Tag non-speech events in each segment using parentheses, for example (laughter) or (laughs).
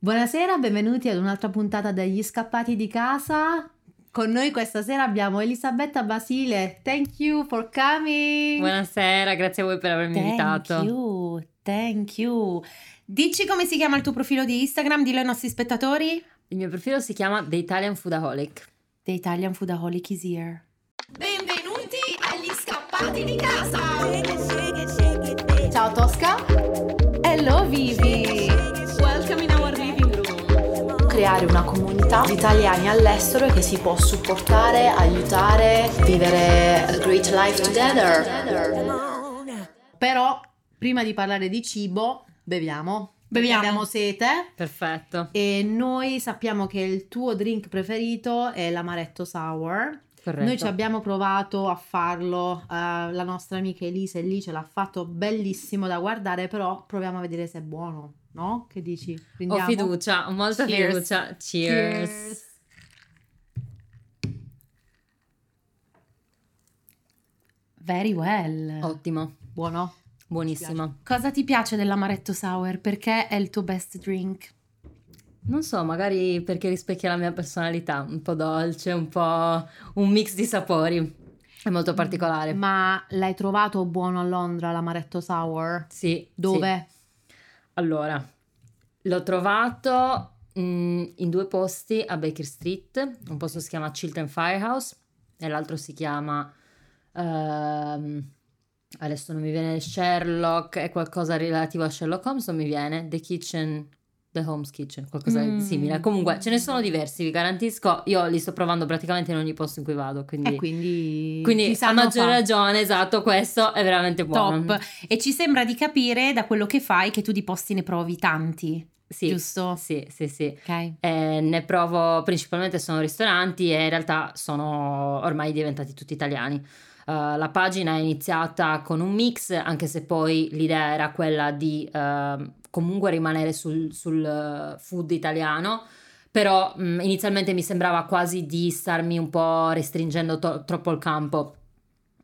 Buonasera, benvenuti ad un'altra puntata degli scappati di casa. Con noi questa sera abbiamo Elisabetta Basile. Thank you for coming. Buonasera, grazie a voi per avermi thank invitato. Thank you, thank you. Dici come si chiama il tuo profilo di Instagram, dillo ai nostri spettatori. Il mio profilo si chiama The Italian Foodaholic. The Italian Foodaholic is here. Benvenuti agli scappati di casa. Ciao Tosca. Hello Vivi. Creare una comunità di italiani all'estero che si può supportare, aiutare, vivere a great life together. Però prima di parlare di cibo, beviamo. Beviamo. Abbiamo sete. Perfetto. E noi sappiamo che il tuo drink preferito è l'amaretto sour. Corretto. Noi ci abbiamo provato a farlo, eh, la nostra amica Elisa lì ce l'ha fatto bellissimo da guardare, però proviamo a vedere se è buono, no? Che dici? Ho Prendiamo? fiducia, ho molta Cheers. fiducia. Cheers. Cheers. Very well. Ottimo, Buono. buonissimo. Cosa ti piace dell'amaretto sour? Perché è il tuo best drink? Non so, magari perché rispecchia la mia personalità, un po' dolce, un po' un mix di sapori. È molto particolare. Ma l'hai trovato buono a Londra l'amaretto sour? Sì. Dove? sì. Allora, l'ho trovato mm, in due posti a Baker Street, un posto si chiama Chiltern Firehouse e l'altro si chiama ehm, adesso non mi viene Sherlock, è qualcosa relativo a Sherlock Holmes, non mi viene. The Kitchen, The Holmes Kitchen, qualcosa Mm. di simile. Comunque ce ne sono diversi, vi garantisco, io li sto provando praticamente in ogni posto in cui vado, quindi, E quindi, quindi ti a maggior fare. ragione, esatto, questo è veramente buono. Top. E ci sembra di capire da quello che fai che tu di posti ne provi tanti, Sì, giusto? sì, sì, sì. Ok. Eh, ne provo principalmente sono ristoranti e in realtà sono ormai diventati tutti italiani. Uh, la pagina è iniziata con un mix, anche se poi l'idea era quella di uh, comunque rimanere sul, sul uh, food italiano, però mh, inizialmente mi sembrava quasi di starmi un po' restringendo to- troppo il campo.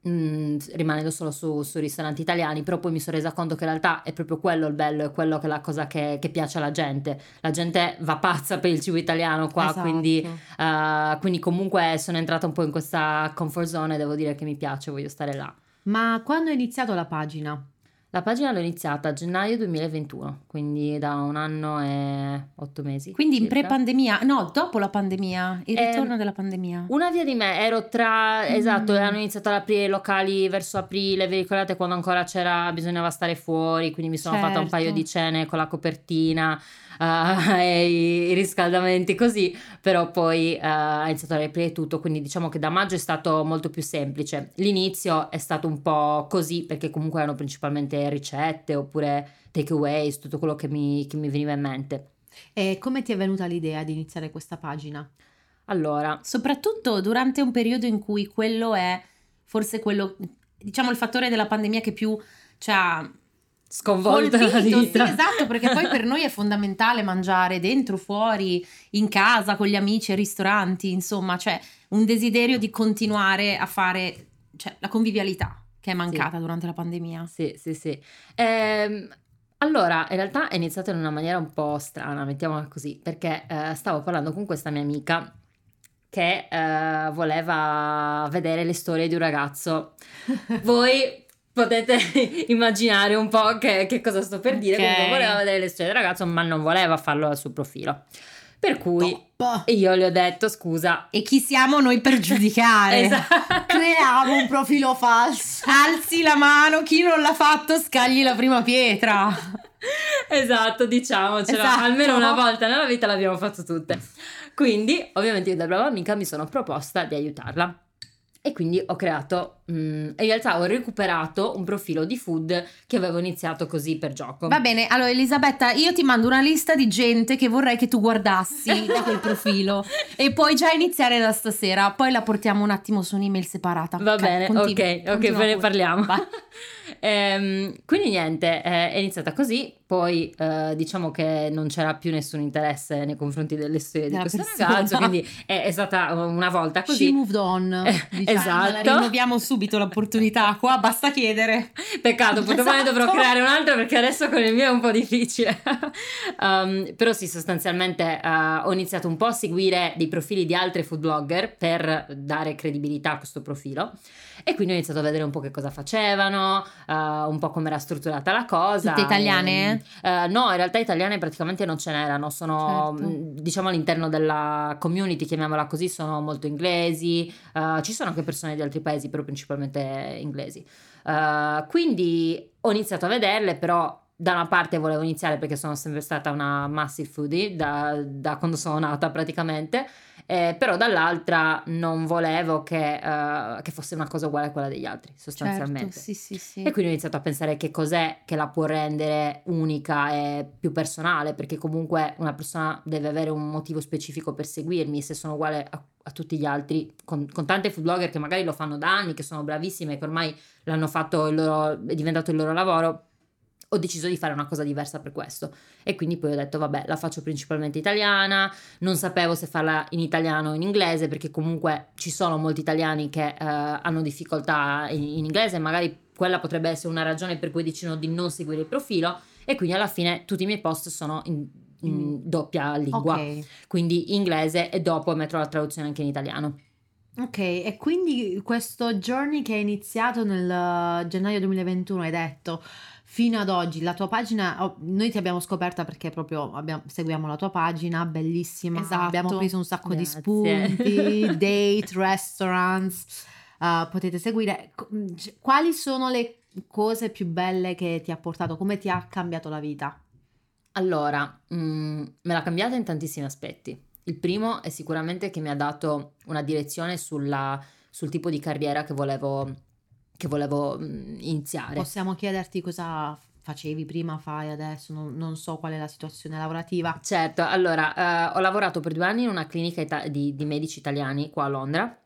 mm, rimanendo solo su, su ristoranti italiani, però poi mi sono resa conto che in realtà è proprio quello il bello, è quello che è la cosa che, che piace alla gente. La gente va pazza per il cibo italiano qua, Esatto. quindi, eh, quindi comunque sono entrata un po' in questa comfort zone e devo dire che mi piace, voglio stare là. Ma quando hai iniziato la pagina? La pagina l'ho iniziata a gennaio 2021, quindi da un anno e otto mesi. Quindi in circa. pre-pandemia, no, dopo la pandemia, il Ehm, ritorno della pandemia. Una via di me, ero tra, esatto, Mm. hanno iniziato ad aprire i locali verso aprile, vi ricordate quando ancora c'era, bisognava stare fuori, quindi mi sono fatta un paio Certo. di cene con la copertina (laughs) e i, i riscaldamenti così, però poi eh, ha iniziato a riaprire tutto, quindi diciamo che da maggio è stato molto più semplice. L'inizio è stato un po' così perché comunque erano principalmente ricette oppure takeaways, tutto quello che mi, che mi veniva in mente. E come ti è venuta l'idea di iniziare questa pagina? Allora, Soprattutto durante un periodo in cui quello è forse quello, diciamo il fattore della pandemia che più ci ha sconvolta colpito, sì, esatto, perché poi per (laughs) noi è fondamentale mangiare dentro, fuori, in casa, con gli amici, ai ristoranti, insomma, c'è un desiderio di continuare a fare, cioè la convivialità che è mancata durante la pandemia. Sì, sì, sì. Ehm, allora, in realtà è iniziato in una maniera un po' strana, mettiamola così, perché eh, stavo parlando con questa mia amica che eh, voleva vedere le storie di un ragazzo. (laughs) Voi potete (laughs) immaginare un po' che, che cosa sto per dire, Ok. comunque voleva vedere le storie del ragazzo, ma non voleva farlo al suo profilo. Per cui Top. io le ho detto, scusa, E chi siamo noi per giudicare? (laughs) Esatto. Creiamo un profilo falso. Alzi la mano, chi non l'ha fatto scagli la prima pietra. (laughs) Esatto, diciamocelo, Esatto. almeno una volta nella vita l'abbiamo fatto tutte. Quindi, ovviamente io da brava amica mi sono proposta di aiutarla. E quindi ho creato, mm, in realtà ho recuperato un profilo di food che avevo iniziato così per gioco. Va bene, allora Elisabetta, io ti mando una lista di gente che vorrei che tu guardassi da quel profilo (laughs) e puoi già iniziare da stasera, poi la portiamo un attimo su un'email separata. Va bene, continua, ok, ok, ve ne parliamo. (laughs) Ehm, quindi niente, eh, è iniziata così, poi eh, diciamo che non c'era più nessun interesse nei confronti delle storie di questo persona. ragazzo, quindi è, è stata una volta She così. moved on. Eh, diciamo. esatto. La rinnoviamo subito l'opportunità. Qua basta chiedere. Peccato, (laughs) poi domani Esatto. dovrò creare un altro perché adesso con il mio è un po' difficile. (laughs) Um, però sì, sostanzialmente uh, ho iniziato un po' a seguire dei profili di altre food blogger per dare credibilità a questo profilo e quindi ho iniziato a vedere un po' che cosa facevano, uh, un po' come era strutturata la cosa. Tutte italiane? E, uh, no, in realtà italiane praticamente non ce n'erano, sono Certo. mh, diciamo all'interno della community, chiamiamola così, sono molto inglesi, ci sono anche persone di altri paesi, però principalmente inglesi. Uh, quindi ho iniziato a vederle, però da una parte volevo iniziare perché sono sempre stata una massive foodie da, da quando sono nata praticamente, eh, però dall'altra non volevo che, uh, che fosse una cosa uguale a quella degli altri, sostanzialmente. Certo, sì, sì, sì. E quindi ho iniziato a pensare che cos'è che la può rendere unica e più personale, perché comunque una persona deve avere un motivo specifico per seguirmi, se sono uguale a, a tutti gli altri, con, con tante food blogger che magari lo fanno da anni, che sono bravissime, che ormai l'hanno fatto, il loro, è diventato il loro lavoro, ho deciso di fare una cosa diversa per questo e quindi poi ho detto vabbè la faccio principalmente italiana non sapevo se farla in italiano o in inglese perché comunque ci sono molti italiani che eh, hanno difficoltà in, in inglese magari quella potrebbe essere una ragione per cui decidono di non seguire il profilo e quindi alla fine tutti i miei post sono in, in Mm. doppia lingua Ok. quindi inglese e dopo metterò la traduzione anche in italiano Ok, e quindi questo journey che è iniziato nel gennaio 2021, hai detto, fino ad oggi, la tua pagina, oh, noi ti abbiamo scoperta perché proprio abbiamo- seguiamo la tua pagina, bellissima, Esatto. abbiamo preso un sacco di Grazie. spunti, (laughs) date, restaurants, eh, potete seguire. C- Quali sono le cose più belle che ti ha portato, come ti ha cambiato la vita? Allora, mm, me l'ha cambiata in tantissimi aspetti. Il primo è sicuramente che mi ha dato una direzione sulla- sul tipo di carriera che volevo, che volevo mm, iniziare. Possiamo chiederti cosa facevi prima, fai adesso, non, non so qual è la situazione lavorativa. Certo, allora, eh, ho lavorato per due anni in una clinica ita- di, di medici italiani qua a Londra,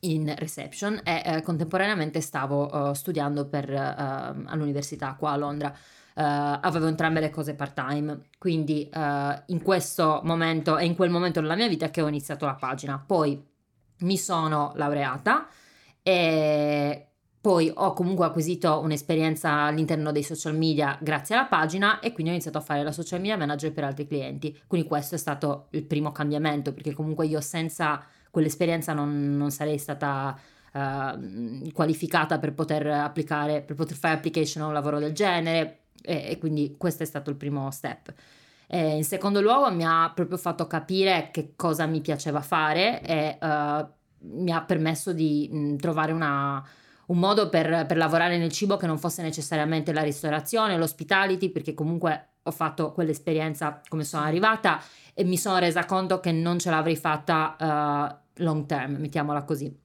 in reception, e eh, contemporaneamente stavo eh, studiando per, eh, all'università qua a Londra. Eh, avevo entrambe le cose part time, quindi eh, in questo momento e in quel momento della mia vita che ho iniziato la pagina. Poi mi sono laureata e poi ho comunque acquisito un'esperienza all'interno dei social media grazie alla pagina e quindi ho iniziato a fare la social media manager per altri clienti. Quindi questo è stato il primo cambiamento perché comunque io senza quell'esperienza non, non sarei stata eh, qualificata per poter applicare, per poter fare application a un lavoro del genere e, e quindi questo è stato il primo step. E in secondo luogo mi ha proprio fatto capire che cosa mi piaceva fare e eh, mi ha permesso di mh, trovare una, un modo per, per lavorare nel cibo che non fosse necessariamente la ristorazione, l'hospitality, perché comunque ho fatto quell'esperienza come sono arrivata e mi sono resa conto che non ce l'avrei fatta eh, long term, mettiamola così.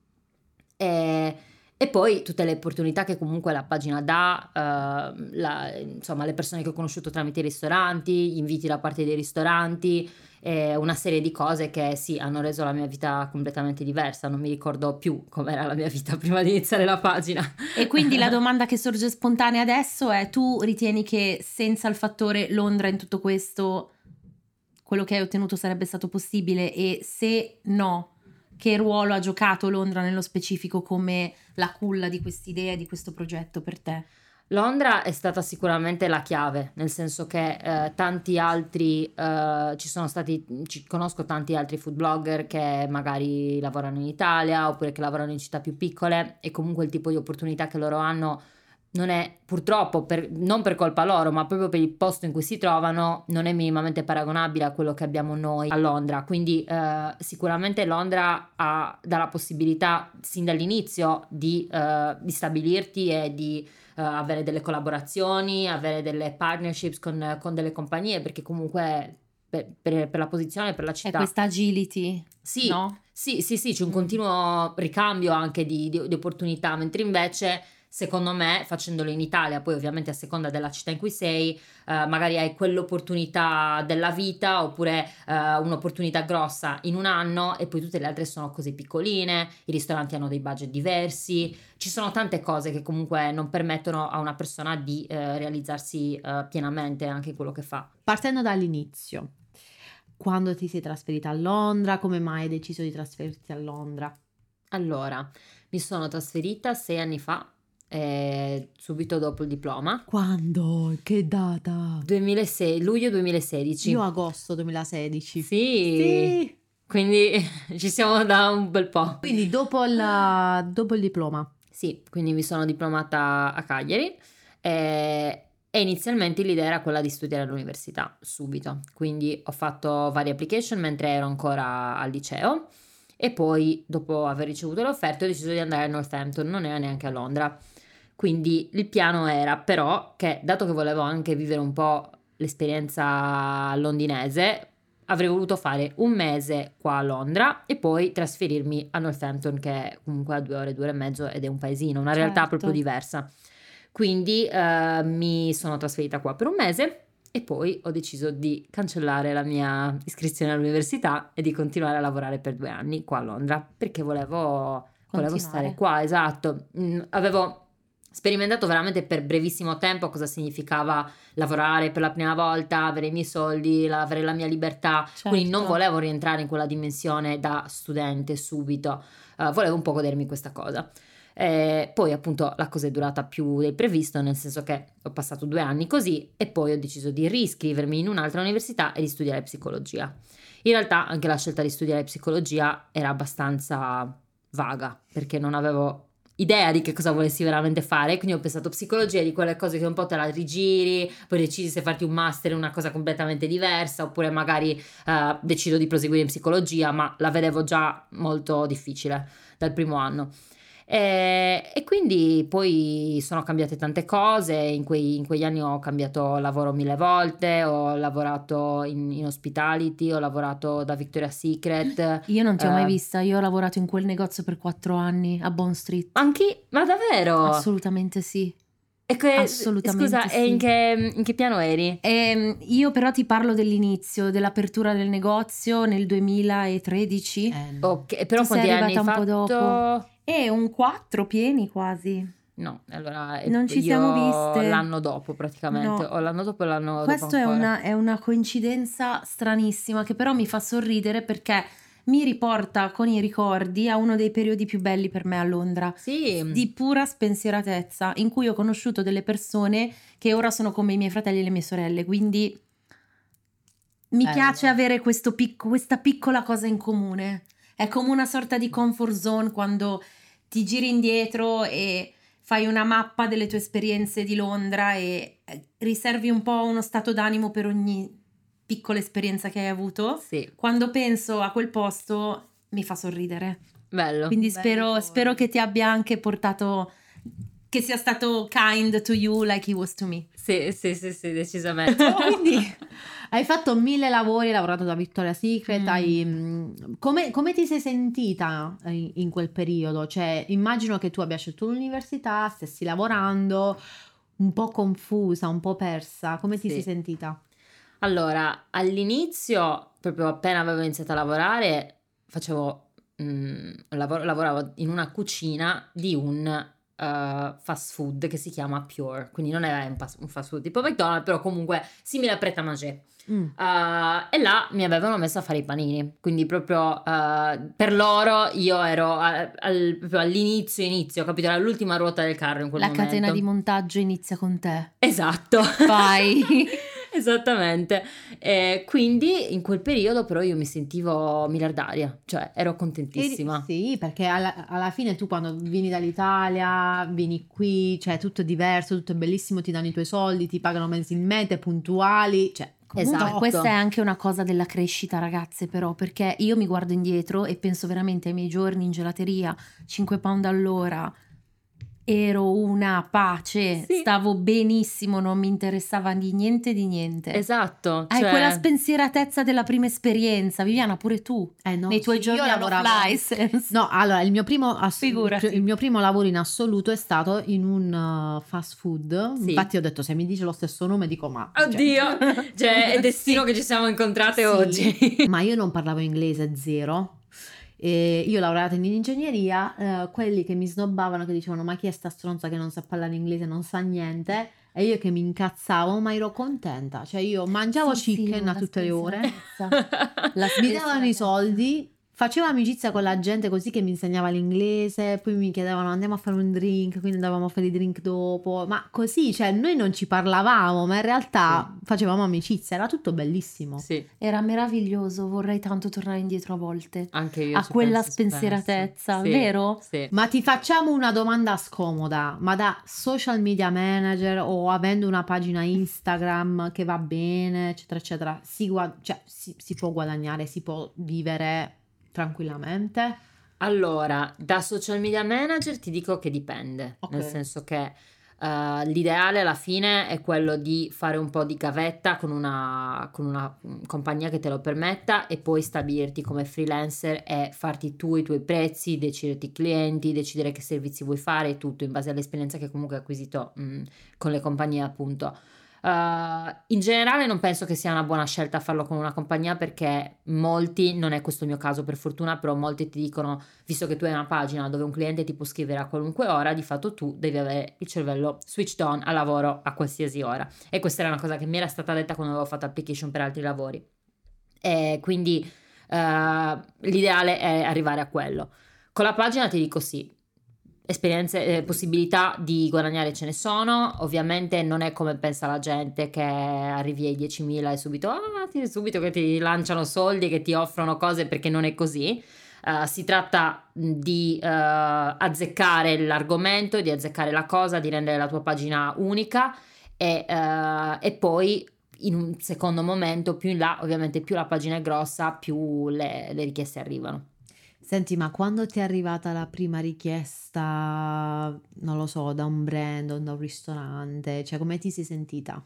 E, e poi tutte le opportunità che comunque la pagina dà, eh, la- insomma, le persone che ho conosciuto tramite i ristoranti, gli inviti da parte dei ristoranti, e una serie di cose che sì, hanno reso la mia vita completamente diversa. Non mi ricordo più com'era la mia vita (laughs) prima di iniziare la pagina. E quindi la (laughs) domanda che sorge spontanea adesso è: tu ritieni che senza il fattore Londra in tutto questo, quello che hai ottenuto sarebbe stato possibile? E se no, che ruolo ha giocato Londra nello specifico come la culla di quest'idea, di questo progetto per te? Londra è stata sicuramente la chiave, nel senso che eh, tanti altri, eh, ci sono stati, ci conosco tanti altri food blogger che magari lavorano in Italia oppure che lavorano in città più piccole e comunque il tipo di opportunità che loro hanno non è purtroppo, per- non per colpa loro, ma proprio per il posto in cui si trovano, non è minimamente paragonabile a quello che abbiamo noi a Londra. Quindi eh, sicuramente Londra ha, dà la possibilità sin dall'inizio di, eh, di stabilirti e di avere delle collaborazioni, avere delle partnerships con, con delle compagnie, perché comunque per, per- per la posizione, per la È città. questa agility, Sì, no? sì, sì, sì, c'è un Mm. continuo ricambio anche di, di- di opportunità, mentre invece secondo me, facendolo in Italia, poi ovviamente a seconda della città in cui sei, eh, magari hai quell'opportunità della vita oppure eh, un'opportunità grossa in un anno e poi tutte le altre sono cose piccoline, i ristoranti hanno dei budget diversi, ci sono tante cose che comunque non permettono a una persona di eh, realizzarsi eh, pienamente anche in quello che fa. Partendo dall'inizio, quando ti sei trasferita a Londra, come mai hai deciso di trasferirti a Londra? Allora, mi sono trasferita sei anni fa, eh, subito dopo il diploma. Quando? Che data? 2006, luglio 2016. Io agosto 2016. Sì. Sì. Quindi (laughs) ci siamo da un bel po'. Quindi dopo il, dopo il diploma. Sì, quindi mi sono diplomata a Cagliari eh, e inizialmente l'idea era quella di studiare all'università subito. Quindi ho fatto varie application mentre ero ancora al liceo e poi dopo aver ricevuto le offerte ho deciso di andare a Northampton, non era neanche a Londra. Quindi il piano era però che dato che volevo anche vivere un po' l'esperienza londinese, avrei voluto fare un mese qua a Londra e poi trasferirmi a Northampton che è comunque a due ore, due ore e mezzo ed è un paesino, una realtà Certo. proprio diversa. Quindi eh, mi sono trasferita qua per un mese e poi ho deciso di cancellare la mia iscrizione all'università e di continuare a lavorare per due anni qua a Londra perché volevo, volevo stare qua, esatto. Mm, avevo sperimentato veramente per brevissimo tempo cosa significava lavorare per la prima volta, avere i miei soldi, avere la mia libertà. Quindi non Certo. volevo rientrare in quella dimensione da studente subito, Eh, volevo un po' godermi questa cosa. Eh, poi appunto la cosa è durata più del previsto, nel senso che ho passato due anni così e poi ho deciso di riscrivermi in un'altra università e di studiare psicologia. In realtà anche la scelta di studiare psicologia era abbastanza vaga perché non avevo idea di che cosa volessi veramente fare, quindi ho pensato psicologia di quelle cose che un po' te la rigiri, poi decidi se farti un master in una cosa completamente diversa oppure magari eh, decido di proseguire in psicologia, ma la vedevo già molto difficile dal primo anno. E, e quindi poi sono cambiate tante cose, in, quei- in quegli anni ho cambiato lavoro mille volte, ho lavorato in, in hospitality, ho lavorato da Victoria's Secret. (laughs) Io non ti ho mai Eh. vista, io ho lavorato in quel negozio per quattro anni a Bond Street. Anche, ma davvero? Assolutamente sì. E que- assolutamente Scusa, e sì. in che, in che piano eri? Ehm, io però ti parlo dell'inizio, dell'apertura del negozio nel 2013 Eh, Ok, però Ti sei quanti anni hai arrivata un po' fatto? e un 4 pieni quasi. No, allora Non ci siamo viste. l'anno dopo praticamente, No. o l'anno dopo e l'anno Questo dopo è ancora. una, è una coincidenza stranissima che però mi fa sorridere perché mi riporta con i ricordi a uno dei periodi più belli per me a Londra. Sì, Di pura spensieratezza, in cui ho conosciuto delle persone che ora sono come i miei fratelli e le mie sorelle. Quindi mi Bello. piace avere questo picco- questa piccola cosa in comune. È come una sorta di comfort zone quando ti giri indietro e fai una mappa delle tue esperienze di Londra e eh, riservi un po' uno stato d'animo per ogni piccola esperienza che hai avuto. sì, Quando penso a quel posto mi fa sorridere. bello. Quindi spero, ricordi. spero che ti abbia anche portato, che sia stato kind to you like he was to me. Sì, sì, sì, sì, decisamente. (laughs) Quindi (laughs) hai fatto mille lavori, hai lavorato da Victoria's Secret, Mm. hai, mm, come, come ti sei sentita in, in quel periodo? Cioè, immagino che tu abbia scelto l'università, stessi lavorando, un po' confusa, un po' persa. Come ti Sì. sei sentita? Allora, all'inizio, proprio appena avevo iniziato a lavorare, facevo, mm, lavoro- lavoravo in una cucina di un eh, fast food che si chiama Pure, quindi non è un pas- un fast food tipo McDonald's, però comunque simile a Pret a Manger. Mm. Uh, e là mi avevano messo a fare i panini, quindi proprio uh, per loro io ero a- al- proprio all'inizio, inizio, capito? Era l'ultima ruota del carro in quel La momento. catena di montaggio inizia con te. Esatto. Vai. (laughs) Esattamente. E quindi in quel periodo però io mi sentivo miliardaria, cioè ero contentissima. Eri- sì, perché alla, alla fine tu quando vieni dall'Italia, vieni qui, cioè tutto è diverso, tutto è bellissimo, ti danno i tuoi soldi, ti pagano mensilmente, puntuali, cioè Esatto. questa è anche una cosa della crescita, ragazze, però, perché io mi guardo indietro e penso veramente ai miei giorni in gelateria, 5 pound all'ora. Ero una pace, Sì. stavo benissimo, non mi interessava di niente di niente. Esatto. Hai cioè- quella spensieratezza della prima esperienza, Viviana, pure tu. Eh, no, nei tuoi sì, giorni io lavoravo- license. No, allora il mio, primo ass- il mio primo lavoro in assoluto è stato in un uh, fast food. Sì. Infatti ho detto se mi dice lo stesso nome dico ma... cioè- Oddio, (laughs) cioè è destino che ci siamo incontrate oggi. ma io non parlavo inglese zero. E io lavorato in ingegneria, eh, quelli che mi snobbavano, che dicevano ma chi è sta stronza che non sa parlare inglese, non sa niente, e io che mi incazzavo, ma ero contenta, cioè io mangiavo Sì, sì, chicken no, a tutte le ore. (laughs) La mi davano i spensieratezza. soldi, facevo amicizia con la gente così che mi insegnava l'inglese, poi mi chiedevano andiamo a fare un drink, quindi andavamo a fare i drink dopo, ma così, cioè noi non ci parlavamo, ma in realtà facevamo amicizia, era tutto bellissimo. Sì, Era meraviglioso, vorrei tanto tornare indietro a volte. anche io. a quella spensieratezza, Sì, vero? Sì. Ma ti facciamo una domanda scomoda, ma da social media manager o avendo una pagina Instagram che va bene, eccetera, eccetera, si, gua- cioè, si- si può guadagnare, si può vivere tranquillamente? Allora, da social media manager ti dico che dipende, Ok. nel senso che eh, l'ideale alla fine è quello di fare un po' di gavetta con una, con una mm, compagnia che te lo permetta e poi stabilirti come freelancer e farti tu i tuoi prezzi, deciderti i clienti, decidere che servizi vuoi fare e tutto in base all'esperienza che comunque hai acquisito mm, con le compagnie appunto. Uh, in generale non penso che sia una buona scelta farlo con una compagnia perché molti, non è questo il mio caso per fortuna, però molti ti dicono, visto che tu hai una pagina dove un cliente ti può scrivere a qualunque ora, di fatto tu devi avere il cervello switched on al lavoro a qualsiasi ora. E questa era una cosa che mi era stata detta quando avevo fatto application per altri lavori. E quindi uh, l'ideale è arrivare a quello. Con la pagina ti dico sì, esperienze, eh, possibilità di guadagnare ce ne sono, ovviamente non è come pensa la gente che arrivi ai 10.000 e subito, ah, ti- subito che ti lanciano soldi, che ti offrono cose perché non è così. Eh, si tratta di eh, azzeccare l'argomento, di azzeccare la cosa, di rendere la tua pagina unica e, eh, e poi in un secondo momento, più in là, ovviamente più la pagina è grossa, più le, le richieste arrivano. Senti, ma quando ti è arrivata la prima richiesta, non lo so, da un brand o da un ristorante, cioè come ti sei sentita?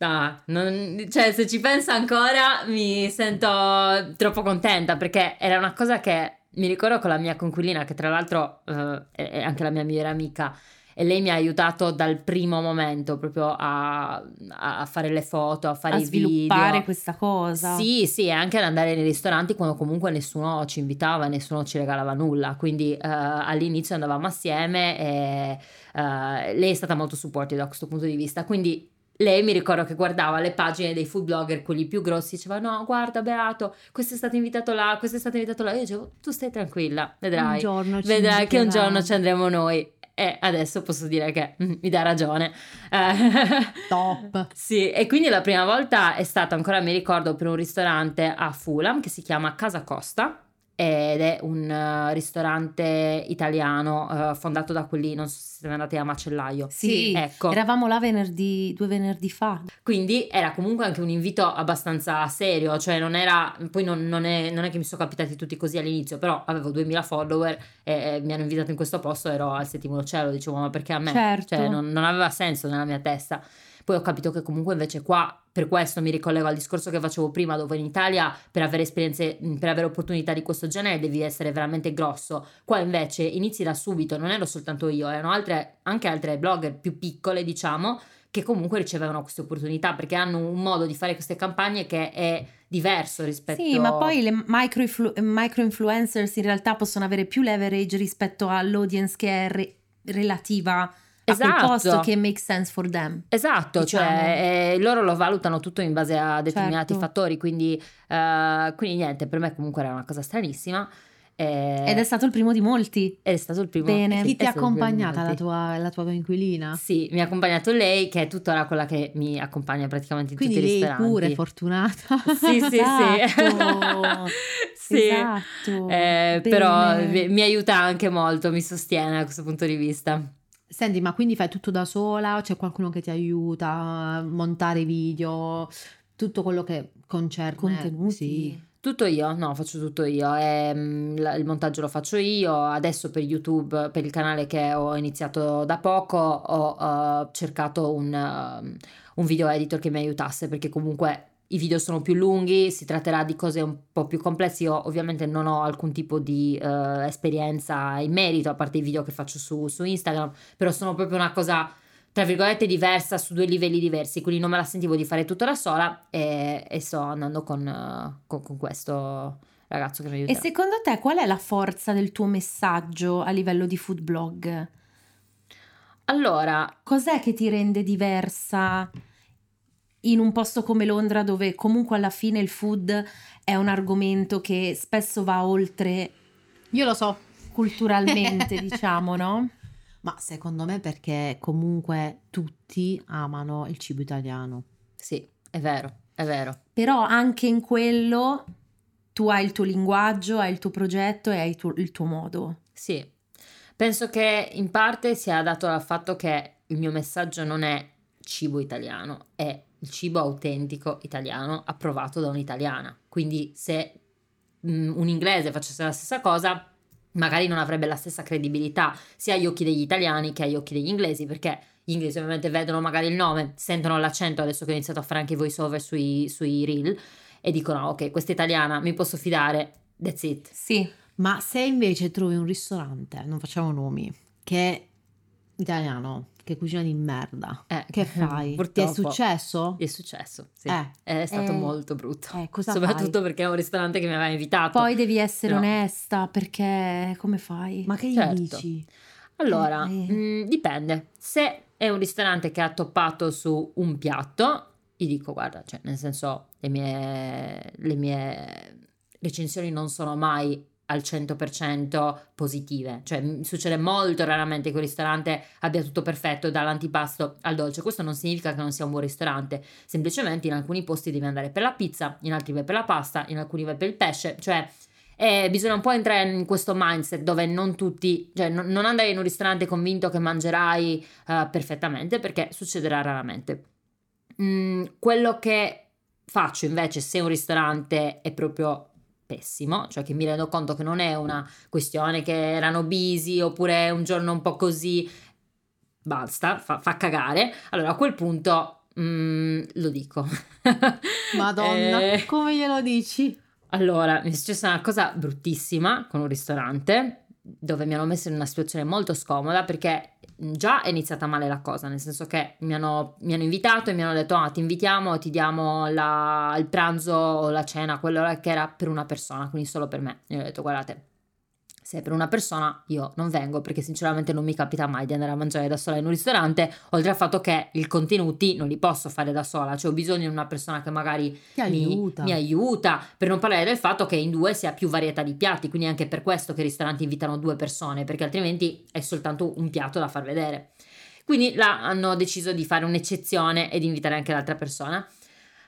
Ah, non- cioè, se ci penso ancora mi sento troppo contenta perché era una cosa che mi ricordo con la mia conquilina, che tra l'altro eh, è anche la mia migliore amica, e lei mi ha aiutato dal primo momento proprio a, a fare le foto, a fare A i sviluppare video. questa cosa. Sì, sì, e anche ad andare nei ristoranti quando comunque nessuno ci invitava, nessuno ci regalava nulla. Quindi eh, all'inizio andavamo assieme e eh, lei è stata molto supportive da questo punto di vista. Quindi lei mi ricordo che guardava le pagine dei food blogger, quelli più grossi, diceva: No, guarda, Beato, questo è stato invitato là, questo è stato invitato là. Io dicevo: Tu stai tranquilla, vedrai. Vedrai che un giorno ci andremo noi. E adesso posso dire che mm, (laughs) mi dà ragione. Eh, Top. (laughs) sì, e quindi la prima volta è stata, ancora mi ricordo, per un ristorante a Fulham che si chiama Casa Costa ed è un eh, ristorante italiano eh, fondato da quelli, non so se siete andati a Macellaio. Sì, ecco. eravamo là venerdì, due venerdì fa. Quindi era comunque anche un invito abbastanza serio, cioè non era, poi non, non è, non è che mi sono capitati tutti così all'inizio, però avevo 2000 follower e, e mi hanno invitato in questo posto, ero al settimo cielo, dicevo ma perché a me? Certo. Cioè non, non aveva senso nella mia testa. Poi ho capito che comunque invece qua, per questo mi ricollego al discorso che facevo prima, dove in Italia per avere esperienze, per avere opportunità di questo genere devi essere veramente grosso. Qua invece inizi da subito, non ero soltanto io, erano altre, anche altre blogger più piccole, diciamo, che comunque ricevevano queste opportunità perché hanno un modo di fare queste campagne che è diverso rispetto Sì, ma poi le micro, influencers in realtà possono avere più leverage rispetto all'audience che è re- relativa a Esatto. posto che make sense for them. Esatto, diciamo. cioè eh, loro lo valutano tutto in base a determinati Certo. fattori, quindi, eh, quindi niente, per me comunque era una cosa stranissima. eh, Ed è stato il primo di molti. ed è stato il primo. Bene. Chi è ti ha accompagnata, la tua, la tua coinquilina? Sì, mi ha accompagnato lei, che è tuttora quella che mi accompagna praticamente in Quindi tutti i lei ristoranti. pure, fortunata. Sì, sì, Esatto. sì. (laughs) sì. Esatto. Eh, però mi, mi aiuta anche molto, mi sostiene da questo punto di vista. Senti, ma quindi fai tutto da sola o c'è qualcuno che ti aiuta a montare video, tutto quello che concerne Contenuti. Sì. Tutto io, no, faccio tutto io. Ehm, la- il montaggio lo faccio io. Adesso per YouTube, per il canale che ho iniziato da poco, ho eh, cercato un, ehm, un video editor che mi aiutasse perché comunque i video sono più lunghi, si tratterà di cose un po' più complesse. Io ovviamente non ho alcun tipo di eh, esperienza in merito, a parte i video che faccio su, su Instagram, però sono proprio una cosa tra virgolette diversa su due livelli diversi, quindi non me la sentivo di fare tutto da sola e, e sto andando con, con- con questo ragazzo che mi aiuta. E secondo te qual è la forza del tuo messaggio a livello di food blog? Allora, Cos'è che ti rende diversa in un posto come Londra dove comunque alla fine il food è un argomento che spesso va oltre Io lo so, culturalmente, (laughs) diciamo, no? ma secondo me perché comunque tutti amano il cibo italiano. sì, è vero, è vero. Però anche in quello tu hai il tuo linguaggio, hai il tuo progetto e hai il tuo, il tuo modo. Sì, penso che in parte sia dato dal fatto che il mio messaggio non è cibo italiano, è il cibo autentico italiano approvato da un'italiana. Quindi se mm, un inglese facesse la stessa cosa, magari non avrebbe la stessa credibilità sia agli occhi degli italiani che agli occhi degli inglesi, perché gli inglesi ovviamente vedono magari il nome, sentono l'accento, adesso che ho iniziato a fare anche i voice over sui, sui reel, e dicono, "Ah, ok, questa italiana, mi posso fidare, that's it. Sì, Ma se invece trovi un ristorante, non facciamo nomi, che è italiano, che cucina di merda, Eh, che (laughs) fai? Ti è purtroppo. successo? È successo, sì. Eh. È stato Eh. molto brutto. Eh, cosa Soprattutto fai? perché è un ristorante che mi aveva invitato. poi devi essere No. onesta perché come fai? Ma che gli Certo. dici? Allora, Eh. mh, dipende. Se è un ristorante che ha toppato su un piatto, gli dico, guarda, cioè, nel senso, le mie, le mie recensioni non sono mai al 100% positive. Cioè, succede molto raramente che un ristorante abbia tutto perfetto dall'antipasto al dolce. Questo non significa che non sia un buon ristorante. Semplicemente in alcuni posti devi andare per la pizza, in altri vai per la pasta, in alcuni vai per il pesce. Cioè, eh, bisogna un po' entrare in questo mindset dove non tutti, cioè non, non andare in un ristorante convinto che mangerai eh, perfettamente perché succederà raramente. Mm, quello che faccio invece se un ristorante è proprio pessimo, cioè che mi rendo conto che non è una questione che erano busy oppure un giorno un po' così, basta, fa, fa cagare, allora a quel punto mm, lo dico. (laughs) Madonna, Eh, come glielo dici? allora, mi è successa una cosa bruttissima con un ristorante dove mi hanno messo in una situazione molto scomoda perché già è iniziata male la cosa, nel senso che mi hanno, mi hanno invitato e mi hanno detto ah ti invitiamo, ti diamo la- il pranzo o la cena, quello che era per una persona, quindi solo per me. E ho detto guardate, se è per una persona io non vengo perché sinceramente non mi capita mai di andare a mangiare da sola in un ristorante, oltre al fatto che i contenuti non li posso fare da sola, cioè ho bisogno di una persona che magari mi- aiuta. Mi, aiuta, per non parlare del fatto che in due si ha più varietà di piatti, quindi è anche per questo che i ristoranti invitano due persone, perché altrimenti è soltanto un piatto da far vedere. Quindi là hanno deciso di fare un'eccezione e di invitare anche l'altra persona.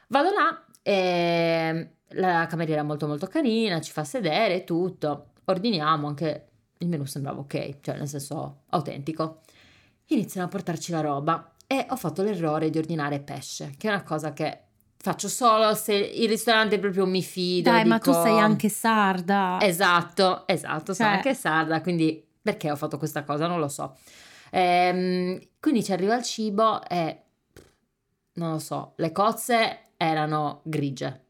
Vado là e la cameriera è molto molto carina, ci fa sedere e tutto. Ordiniamo anche il menù sembrava ok, cioè nel senso autentico. Iniziano a portarci la roba e ho fatto l'errore di ordinare pesce, che è una cosa che faccio solo se il ristorante proprio mi fido. Dai, ma dico- tu sei anche sarda. Esatto, esatto, sono Cioè- anche sarda, quindi perché ho fatto questa cosa non lo so. Ehm, quindi ci arriva il cibo e non lo so, le cozze erano grigie.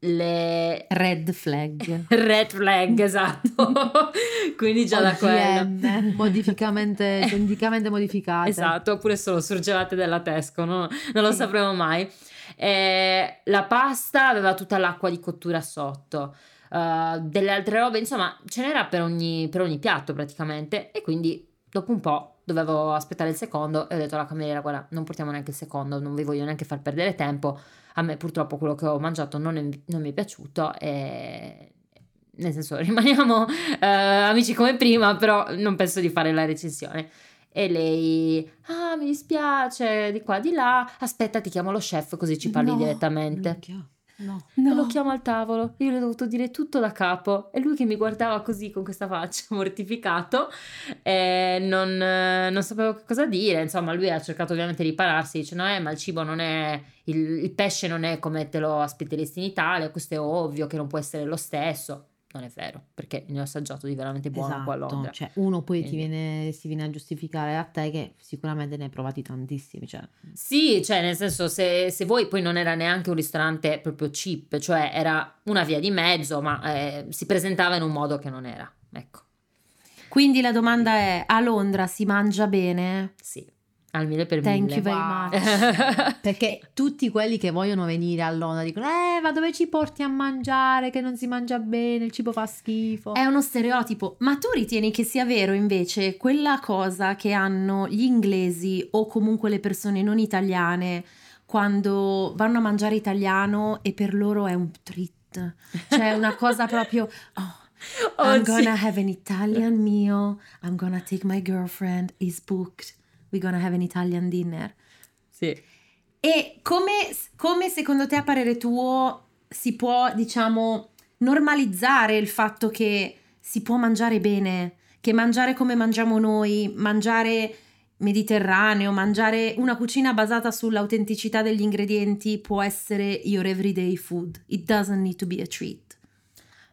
Le Red flag. (laughs) red flag, esatto. (laughs) quindi già da quello. Modificamente, (laughs) geneticamente modificate. Esatto, oppure solo surgelate della Tesco, no? non lo sapremo mai. Eh, la pasta aveva tutta l'acqua di cottura sotto, eh, delle altre robe, insomma, ce n'era per ogni, per ogni piatto praticamente. E quindi dopo un po' dovevo aspettare il secondo e ho detto alla cameriera: Guarda, non portiamo neanche il secondo, non vi voglio neanche far perdere tempo. A me purtroppo quello che ho mangiato non, è- non mi è piaciuto e. Nel senso, (laughs) rimaniamo eh, amici come prima, però non penso di fare la recensione. E lei, ah, mi dispiace, di qua, di là, aspetta, ti chiamo lo chef così ci parli No, direttamente. minchia. No. E lo chiamo al tavolo, io le ho dovuto dire tutto da capo. E lui che mi guardava così con questa faccia (laughs) mortificato e non, eh, non sapevo che cosa dire, insomma lui ha cercato ovviamente di ripararsi, dice no eh, ma il cibo non è, il, il pesce non è come te lo aspetteresti in Italia, questo è ovvio che non può essere lo stesso, non è vero perché ne ho assaggiato di veramente buono qua a Esatto, Londra. cioè uno poi ti viene, si viene a giustificare a te che sicuramente ne hai provati tantissimi, cioè Sì, cioè nel senso se, se voi poi non era neanche un ristorante proprio cheap, cioè era una via di mezzo, ma eh, si presentava in un modo che non era, ecco. Quindi la domanda è: a Londra si mangia bene? Sì, al mille per Thank mille. you very Wow. much. (laughs) Perché tutti quelli che vogliono venire a Londra dicono Eh ma dove ci porti a mangiare che non si mangia bene, il cibo fa schifo È uno stereotipo, ma tu ritieni che sia vero invece quella cosa che hanno gli inglesi o comunque le persone non italiane quando vanno a mangiare italiano e per loro è un treat? Cioè una cosa proprio, oh, Oh, I'm sì. gonna have an Italian meal, I'm gonna take my girlfriend, is booked, we're gonna have an Italian dinner. Sì. E come, come secondo te, a parere tuo, si può, diciamo, normalizzare il fatto che si può mangiare bene, che mangiare come mangiamo noi, mangiare mediterraneo, mangiare una cucina basata sull'autenticità degli ingredienti può essere your everyday food. It doesn't need to be a treat.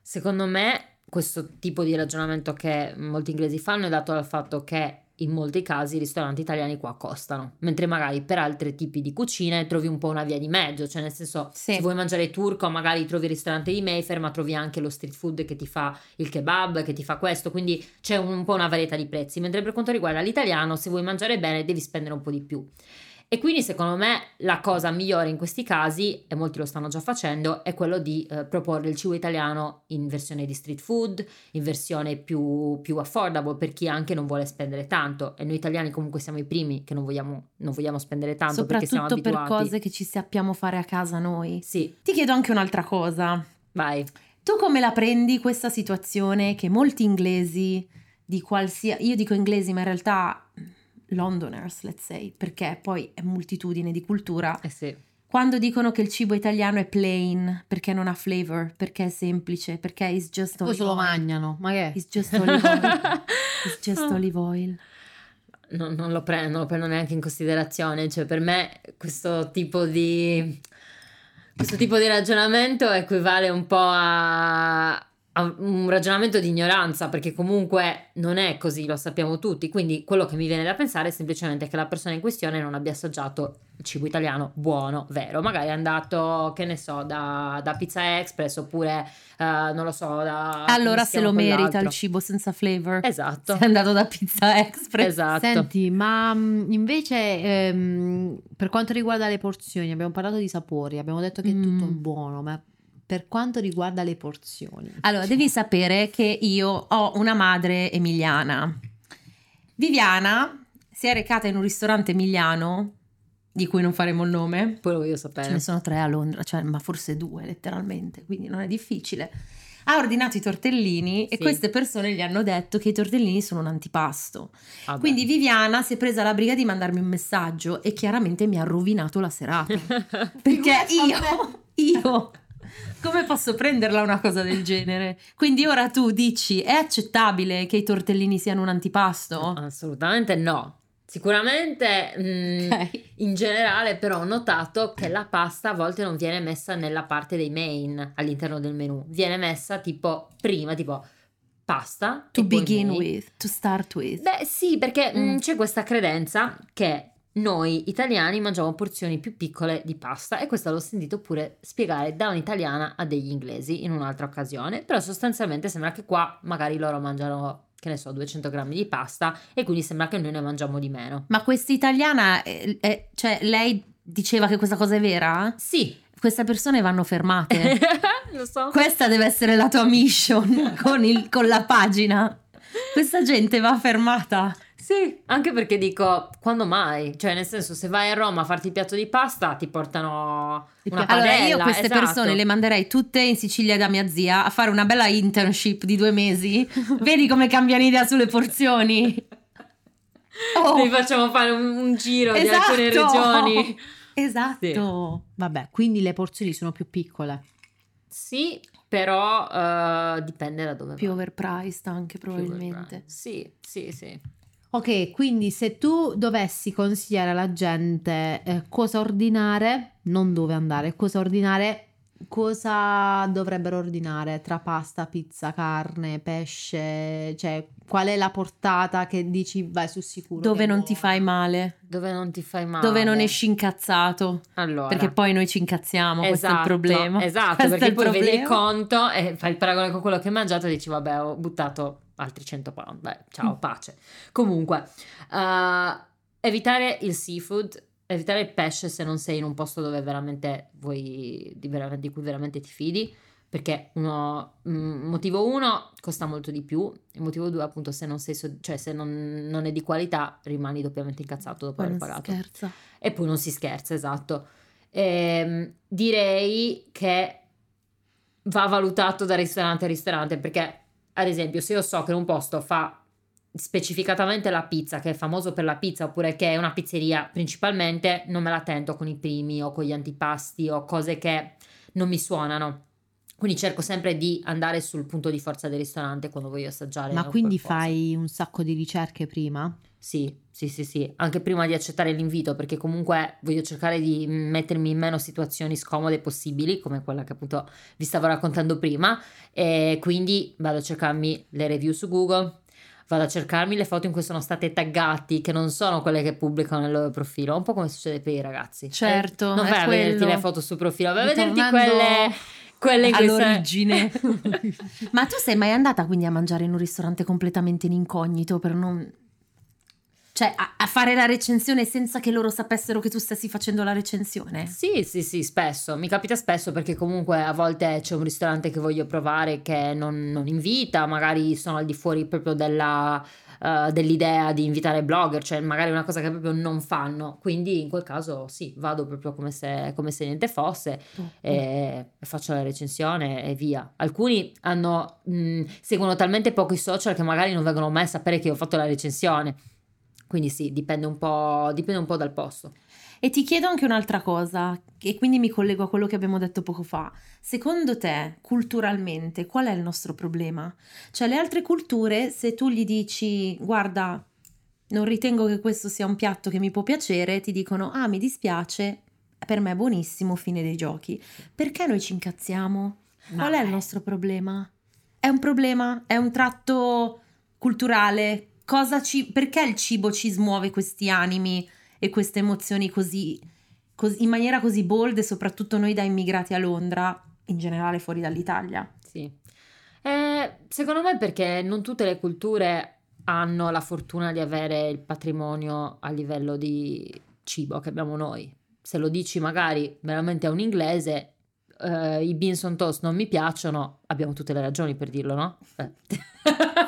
Secondo me questo tipo di ragionamento che molti inglesi fanno è dato dal fatto che in molti casi i ristoranti italiani qua costano, mentre magari per altri tipi di cucine trovi un po' una via di mezzo, cioè nel senso Sì. se vuoi mangiare turco magari trovi il ristorante di Mayfair, ma trovi anche lo street food che ti fa il kebab, che ti fa questo, quindi c'è un, un po' una varietà di prezzi, mentre per quanto riguarda l'italiano se vuoi mangiare bene devi spendere un po' di più. E quindi secondo me la cosa migliore in questi casi, e molti lo stanno già facendo, è quello di eh, proporre il cibo italiano in versione di street food, in versione più, più affordable per chi anche non vuole spendere tanto. E noi italiani comunque siamo i primi che non vogliamo, non vogliamo spendere tanto perché siamo Soprattutto per cose che ci sappiamo fare a casa noi. Sì, Ti chiedo anche un'altra cosa. vai. Tu come la prendi questa situazione che molti inglesi di qualsiasi... Io dico inglesi, ma in realtà Londoners, let's say, perché poi è moltitudine di cultura. Eh sì. Quando dicono che il cibo italiano è plain, perché non ha flavor, perché è semplice, perché it's just Poi olive se lo oil. mangiano, ma che è? It's just olive oil. (laughs) It's just olive oil. non, non lo prendo, non lo prendo neanche in considerazione. Cioè, per me questo tipo di questo tipo di ragionamento equivale un po' a un ragionamento di ignoranza, perché comunque non è così, lo sappiamo tutti. Quindi quello che mi viene da pensare è semplicemente che la persona in questione non abbia assaggiato cibo italiano buono, vero. Magari è andato, che ne so, da, da Pizza Express oppure eh, non lo so, da Allora se lo merita il cibo senza flavor. Esatto. Se è andato da Pizza Express. Esatto. Senti, ma mh, invece ehm, per quanto riguarda le porzioni, abbiamo parlato di sapori, abbiamo detto che è tutto Mm. buono, ma per quanto riguarda le porzioni, Allora, devi sapere che io ho una madre emiliana. Viviana si è recata in un ristorante emiliano, di cui non faremo il nome. Poi lo voglio Ce sapere. ne sono tre a Londra, cioè, ma forse due letteralmente, quindi non è difficile. Ha ordinato i tortellini e Sì. queste persone gli hanno detto che i tortellini sono un antipasto. Vabbè. Quindi Viviana si è presa la briga di mandarmi un messaggio e chiaramente mi ha rovinato la serata. (laughs) Perché io, io, come posso prenderla una cosa del genere? Quindi ora tu dici, è accettabile che i tortellini siano un antipasto? Assolutamente no. Sicuramente mm, Ok. in generale però ho notato che la pasta a volte non viene messa nella parte dei main all'interno del menù, viene messa tipo prima, tipo pasta. To begin with, to start with. Beh sì, perché mm, Mm. c'è questa credenza che noi italiani mangiamo porzioni più piccole di pasta e questo l'ho sentito pure spiegare da un'italiana a degli inglesi in un'altra occasione, però sostanzialmente sembra che qua magari loro mangiano, che ne so, 200 grammi di pasta e quindi sembra che noi ne mangiamo di meno. Ma questa italiana, è- è- cioè lei diceva che questa cosa è vera? Sì, Queste persone vanno fermate. (laughs) lo so. Questa deve essere la tua mission (laughs) con, il- con la pagina. Questa gente va fermata. Sì, anche perché dico, quando mai? Cioè, nel senso, se vai a Roma a farti il piatto di pasta, ti portano una padella. Allora io queste esatto. persone le manderei tutte in Sicilia da mia zia a fare una bella internship di due mesi. (laughs) Vedi come cambiano idea sulle porzioni. Oh. Vi facciamo fare un, un giro di Esatto. alcune regioni. (laughs) Esatto. Vabbè, quindi le porzioni sono più piccole. Sì, però eh, dipende da dove Più vai. overpriced anche probabilmente. overpriced. Sì, sì, sì. Ok, quindi se tu dovessi consigliare alla gente eh, cosa ordinare, non dove andare, cosa ordinare, cosa dovrebbero ordinare tra pasta, pizza, carne, pesce, cioè qual è la portata che dici vai sul sicuro? Dove non buona? ti fai male, Dove non ti fai male. dove non esci incazzato. Allora. Perché poi noi ci incazziamo, questo è il Esatto, problema. Esatto, Questo perché poi vedi il problema. conto e fai il paragone con quello che hai mangiato e dici vabbè ho buttato altri 100 pound, beh ciao, Mm. pace. Comunque, eh, evitare il seafood, evitare il pesce se non sei in un posto dove veramente vuoi, di, vera- di cui veramente ti fidi, perché uno, mm, motivo uno costa molto di più, il motivo due appunto se non sei, so- cioè se non, non è di qualità rimani doppiamente incazzato dopo Poi aver pagato. scherza. E poi non si scherza, esatto. Ehm, direi che va valutato da ristorante a ristorante perché, ad esempio, se io so che un posto fa specificatamente la pizza, che è famoso per la pizza, oppure che è una pizzeria principalmente, non me la tento con i primi o con gli antipasti o cose che non mi suonano. Quindi cerco sempre di andare sul punto di forza del ristorante quando voglio assaggiare. Ma quindi posto. fai un sacco di ricerche prima? Sì, sì, sì, sì, anche prima di accettare l'invito, perché comunque voglio cercare di mettermi in meno situazioni scomode possibili, come quella che appunto vi stavo raccontando prima, e quindi vado a cercarmi le review su Google, vado a cercarmi le foto in cui sono state taggati, che non sono quelle che pubblicano nel loro profilo, un po' come succede per i ragazzi. Certo, Eh, non vai a vederti le foto sul profilo, vai a vederti Ritornando quelle, quelle in all'origine. (laughs) Ma tu sei mai andata quindi a mangiare in un ristorante completamente in incognito per non... Cioè, a, a fare la recensione senza che loro sapessero che tu stessi facendo la recensione? Sì, sì, sì, spesso. Mi capita spesso perché comunque a volte c'è un ristorante che voglio provare che non, non invita, magari sono al di fuori proprio della, eh, dell'idea di invitare blogger, cioè magari è una cosa che proprio non fanno. Quindi in quel caso sì, vado proprio come se, come se niente fosse e faccio la recensione e via. Alcuni hanno, mh, seguono talmente poco i social che magari non vengono mai a sapere che ho fatto la recensione. Quindi sì, dipende un po', dipende un po' dal posto. E ti chiedo anche un'altra cosa, e quindi mi collego a quello che abbiamo detto poco fa. Secondo te, culturalmente, qual è il nostro problema? Cioè, le altre culture, se tu gli dici, guarda, non ritengo che questo sia un piatto che mi può piacere, ti dicono, ah, mi dispiace, per me è buonissimo, fine dei giochi. Perché noi ci incazziamo? Qual è il nostro problema? È un problema? È un tratto culturale? Cosa ci, perché il cibo ci smuove questi animi e queste emozioni così, così- in maniera così bold, soprattutto noi da immigrati a Londra, in generale fuori dall'Italia? Sì. Eh, secondo me perché non tutte le culture hanno la fortuna di avere il patrimonio a livello di cibo che abbiamo noi. Se lo dici magari veramente a un inglese, eh, i beans on toast non mi piacciono, abbiamo tutte le ragioni per dirlo, no? Eh.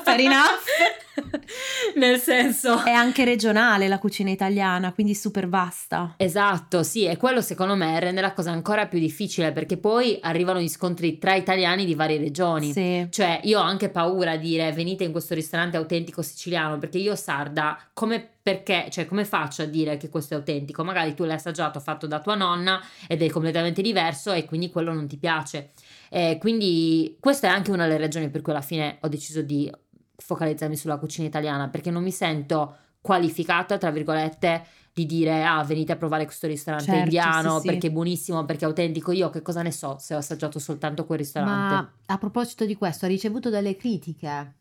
Fair enough. (laughs) (laughs) Nel senso... È anche regionale la cucina italiana, quindi super vasta. Esatto, sì, e quello secondo me rende la cosa ancora più difficile perché poi arrivano gli scontri tra italiani di varie regioni. Sì. Cioè, io ho anche paura a dire venite in questo ristorante autentico siciliano perché io sarda, come perché, cioè, come faccio a dire che questo è autentico? Magari tu l'hai assaggiato fatto da tua nonna ed è completamente diverso e quindi quello non ti piace. Eh, quindi questa è anche una delle ragioni per cui alla fine ho deciso di focalizzarmi sulla cucina italiana perché non mi sento qualificata, tra virgolette, di dire ah venite a provare questo ristorante Certo, indiano sì, sì. perché è buonissimo, perché è autentico. Io che cosa ne so se ho assaggiato soltanto quel ristorante? Ma a proposito di questo, ha ricevuto delle critiche?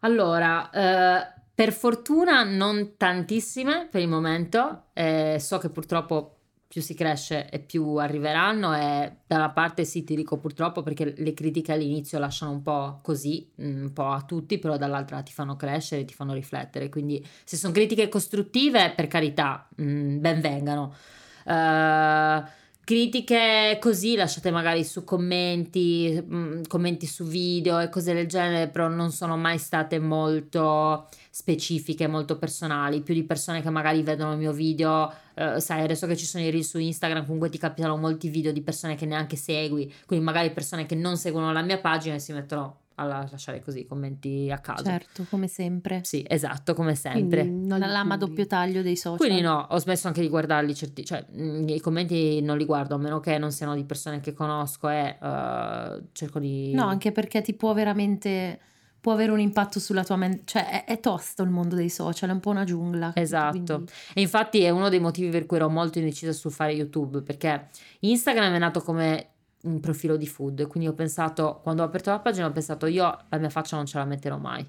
Allora, eh, per fortuna non tantissime per il momento, eh, so che purtroppo più si cresce e più arriveranno e da una parte sì ti dico purtroppo perché le critiche all'inizio lasciano un po' così, mm, un po' a tutti, però dall'altra ti fanno crescere, ti fanno riflettere, quindi se sono critiche costruttive per carità, mm, ben vengano. Eh, critiche così lasciate magari su commenti, mm, commenti su video e cose del genere, però non sono mai state molto specifiche, molto personali, più di persone che magari vedono il mio video, eh, sai, adesso che ci sono i reel su Instagram, comunque ti capitano molti video di persone che neanche segui, quindi magari persone che non seguono la mia pagina e si mettono a lasciare così commenti a caso. Certo, come sempre. Sì, esatto, come sempre. Quindi non La lama a doppio taglio dei social. Quindi no, ho smesso anche di guardarli, certi, cioè mh, i commenti non li guardo, a meno che non siano di persone che conosco e eh, cerco di... No, anche perché ti può veramente può avere un impatto sulla tua mente, cioè è, è tosto il mondo dei social, è un po' una giungla. Esatto, Quindi- e infatti è uno dei motivi per cui ero molto indecisa sul fare YouTube, perché Instagram è nato come un profilo di food, quindi ho pensato, quando ho aperto la pagina ho pensato io la mia faccia non ce la metterò mai.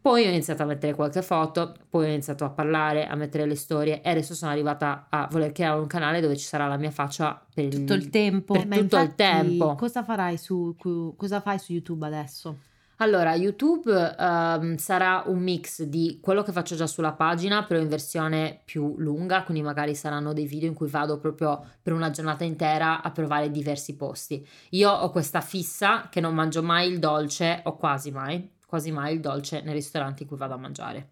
Poi ho iniziato a mettere qualche foto, poi ho iniziato a parlare, a mettere le storie e adesso sono arrivata a voler creare un canale dove ci sarà la mia faccia per il, tutto il tempo. per Eh, tutto il infatti, tempo. Cosa farai su, cosa fai su YouTube adesso? Allora, YouTube ehm, sarà un mix di quello che faccio già sulla pagina, però in versione più lunga, quindi magari saranno dei video in cui vado proprio per una giornata intera a provare diversi posti. Io ho questa fissa che non mangio mai il dolce, o quasi mai, quasi mai il dolce nei ristoranti in cui vado a mangiare.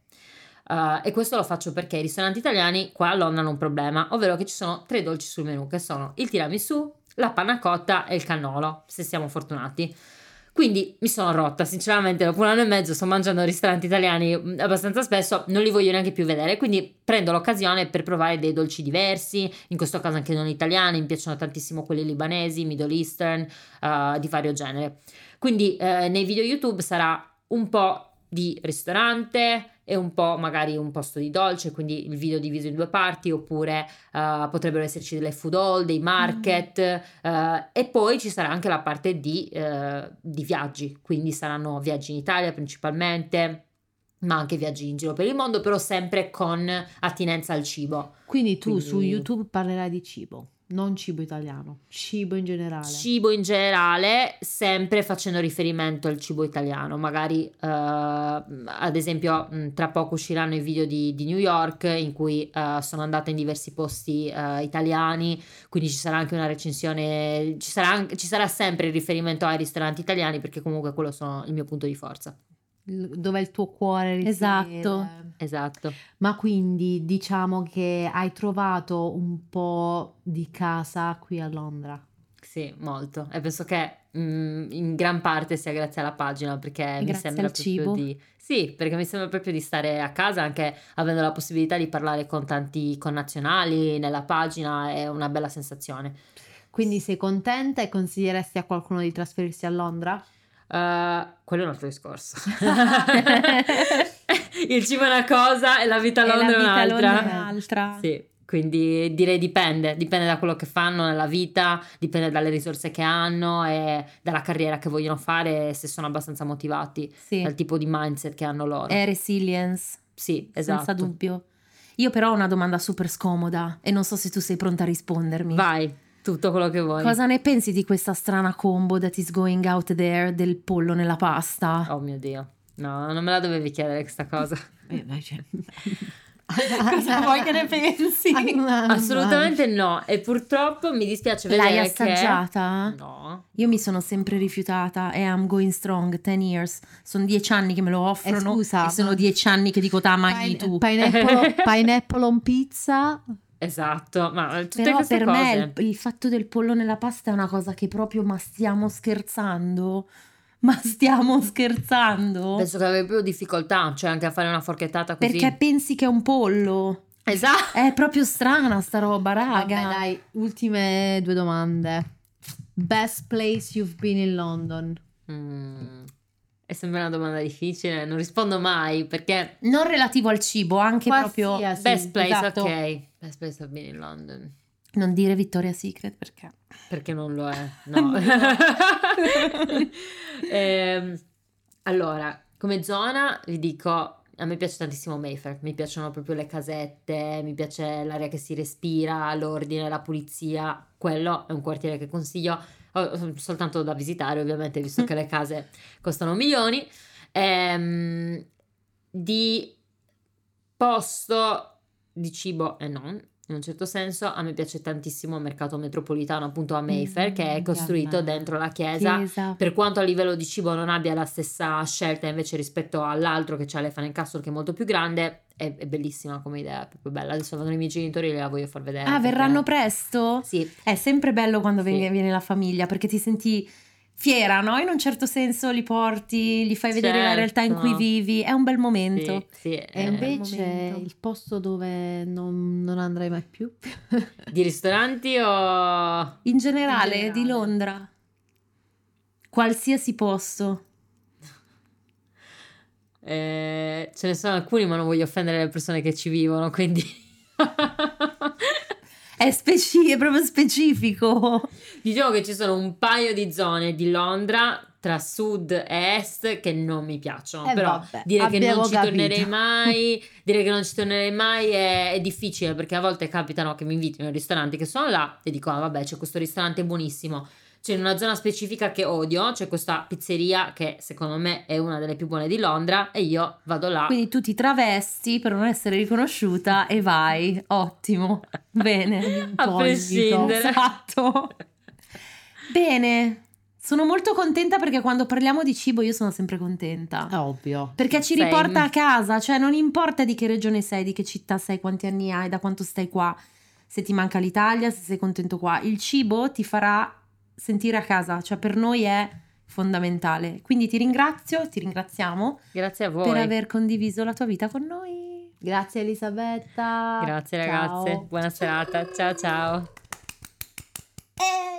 Uh, e questo lo faccio perché i ristoranti italiani qua a Londra hanno un problema, ovvero che ci sono tre dolci sul menù, che sono il tiramisù, la panna cotta e il cannolo, se siamo fortunati. Quindi mi sono rotta, sinceramente, dopo un anno e mezzo sto mangiando ristoranti italiani mm, abbastanza spesso, non li voglio neanche più vedere, quindi prendo l'occasione per provare dei dolci diversi, in questo caso anche non italiani, mi piacciono tantissimo quelli libanesi, Middle Eastern, uh, di vario genere. Quindi eh, nei video YouTube sarà un po' di ristorante e un po' magari un posto di dolce, quindi il video diviso in due parti, oppure uh, potrebbero esserci delle food hall, dei market mm. uh, e poi ci sarà anche la parte di, uh, di viaggi, quindi saranno viaggi in Italia principalmente ma anche viaggi in giro per il mondo, però sempre con attinenza al cibo. Quindi tu Quindi- su YouTube parlerai di cibo, non cibo italiano, cibo in generale. Cibo in generale, sempre facendo riferimento al cibo italiano. Magari, eh, ad esempio, mh, tra poco usciranno i video di, di New York in cui eh, sono andata in diversi posti eh, italiani, quindi ci sarà anche una recensione, ci sarà, ci sarà sempre il riferimento ai ristoranti italiani perché comunque quello sono il mio punto di forza. Dove il tuo cuore risiede. Esatto. Esatto. Ma quindi diciamo che hai trovato un po' di casa qui a Londra. Sì, molto. E penso che mm, in gran parte sia grazie alla pagina perché mi grazie sembra al proprio cibo. di... Sì, perché mi sembra proprio di stare a casa anche avendo la possibilità di parlare con tanti connazionali nella pagina, è una bella sensazione. Quindi sei contenta e consiglieresti a qualcuno di trasferirsi a Londra? Uh, quello è un altro discorso. (laughs) Il cibo è una cosa e la vita a E Londra è un'altra. È un'altra. Sì, quindi direi dipende, dipende da quello che fanno nella vita, dipende dalle risorse che hanno e dalla carriera che vogliono fare, e se sono abbastanza motivati, Sì. dal tipo di mindset che hanno loro. È resilience, Sì, esatto. senza dubbio. Io però ho una domanda super scomoda e non so se tu sei pronta a rispondermi. Vai, tutto quello che vuoi. Cosa ne pensi di questa strana combo that is going out there del pollo nella pasta? Oh mio Dio. No, non me la dovevi chiedere questa cosa. (laughs) Eh, cioè- (laughs) Cosa vuoi che ne pensi? (laughs) Assolutamente no. E purtroppo mi dispiace vedere L'hai che... assaggiata? No. Io mi sono sempre rifiutata e I'm going strong, 10 years. Sono dieci anni che me lo offrono Eh, scusa, e sono dieci anni che dico ta mangi Pine- tu. Pineapple, pineapple on pizza. Esatto, ma tutte Però queste per cose... me il, il fatto del pollo nella pasta è una cosa che proprio ma stiamo scherzando? Ma stiamo scherzando? Penso che avevi più difficoltà, cioè anche a fare una forchettata così. Perché pensi che è un pollo? Esatto. È proprio strana sta roba, Vabbè, raga. dai, ultime due domande. Best place you've been in London. Mm. È sempre una domanda difficile, non rispondo mai perché Non relativo al cibo, anche proprio best place, esatto. ok. Best place I've been in London. non dire Victoria's Secret perché Perché non lo è, (laughs) no. (laughs) Ehm, allora, come zona vi dico, a me piace tantissimo Mayfair, mi piacciono proprio le casette, mi piace l'aria che si respira, l'ordine, la pulizia, quello è un quartiere che consiglio soltanto da visitare ovviamente, visto che le case costano milioni. Ehm, di posto di cibo e non, in un certo senso, a me piace tantissimo il mercato metropolitano appunto a Mayfair, Mm, che è costruito dentro la chiesa. Chiesa. Per quanto a livello di cibo non abbia la stessa scelta invece rispetto all'altro che l'Elephant and Castle che è molto più grande, è, è bellissima come idea, è proprio bella. Adesso vanno i miei genitori e la voglio far vedere. Ah, perché- verranno presto? Sì, È sempre bello quando Sì. viene, viene la famiglia perché ti senti fiera, no? In un certo senso li porti, gli fai vedere la realtà in cui Certo. vivi, è un bel momento. Sì, sì, E invece momento. il posto dove non, non andrai mai più? (laughs) di ristoranti o In generale, In generale. di Londra, qualsiasi posto. Eh, ce ne sono alcuni, ma non voglio offendere le persone che ci vivono, quindi (laughs) È, speci- è proprio specifico. diciamo che ci sono un paio di zone di Londra tra sud e est che non mi piacciono. Eh, Però vabbè, dire che non ci capito. tornerei mai, (laughs) dire che non ci tornerei mai è, è difficile perché a volte capitano che mi invitino in ristoranti che sono là e dico: ah, vabbè, c'è questo ristorante buonissimo. C'è in una zona specifica che odio, c'è questa pizzeria che secondo me è una delle più buone di Londra e io vado là. Quindi tu ti travesti per non essere riconosciuta e vai. Ottimo. Bene. (laughs) a incognito. prescindere. Esatto. Bene. Sono molto contenta perché quando parliamo di cibo io sono sempre contenta. È ovvio. Perché ci Same. riporta a casa, cioè non importa di che regione sei, di che città sei, quanti anni hai, da quanto stai qua, se ti manca l'Italia, se sei contento qua, il cibo ti farà sentire a casa, cioè per noi è fondamentale. Quindi ti ringrazio, ti ringraziamo. Grazie a voi. Per aver condiviso la tua vita con noi. Grazie Elisabetta. Grazie ragazze, ciao. buona serata, ciao ciao. Eh.